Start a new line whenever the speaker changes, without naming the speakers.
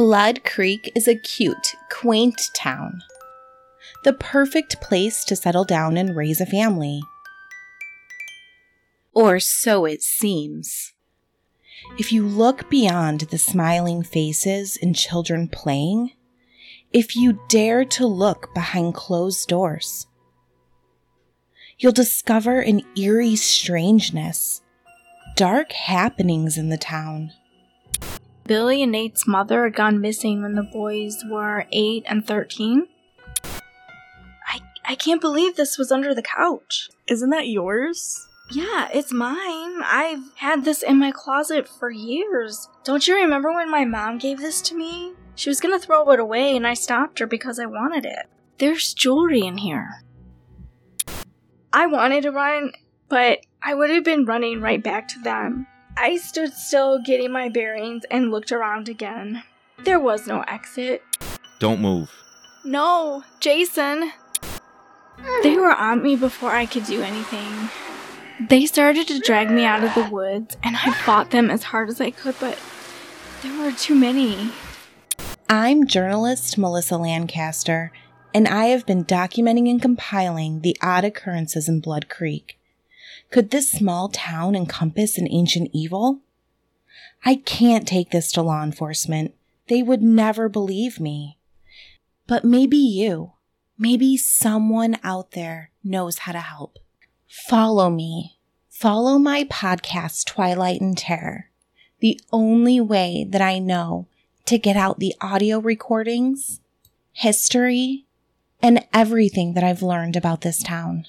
Blood Creek is a cute, quaint town. The perfect place to settle down and raise a family. Or so it seems. If you look beyond the smiling faces and children playing, if you dare to look behind closed doors, you'll discover an eerie strangeness, dark happenings in the town.
Billy and Nate's mother had gone missing when the boys were 8 and 13. I, I can't believe this was under the couch.
Isn't that yours?
Yeah, it's mine. I've had this in my closet for years. Don't you remember when my mom gave this to me? She was gonna throw it away and I stopped her because I wanted it. There's jewelry in here. I wanted to run, but I would have been running right back to them. I stood still, getting my bearings, and looked around again. There was no exit.
Don't move.
No, Jason. They were on me before I could do anything. They started to drag me out of the woods, and I fought them as hard as I could, but there were too many.
I'm journalist Melissa Lancaster, and I have been documenting and compiling the odd occurrences in Blood Creek. Could this small town encompass an ancient evil? I can't take this to law enforcement. They would never believe me. But maybe you, maybe someone out there knows how to help. Follow me. Follow my podcast, Twilight and Terror. The only way that I know to get out the audio recordings, history, and everything that I've learned about this town.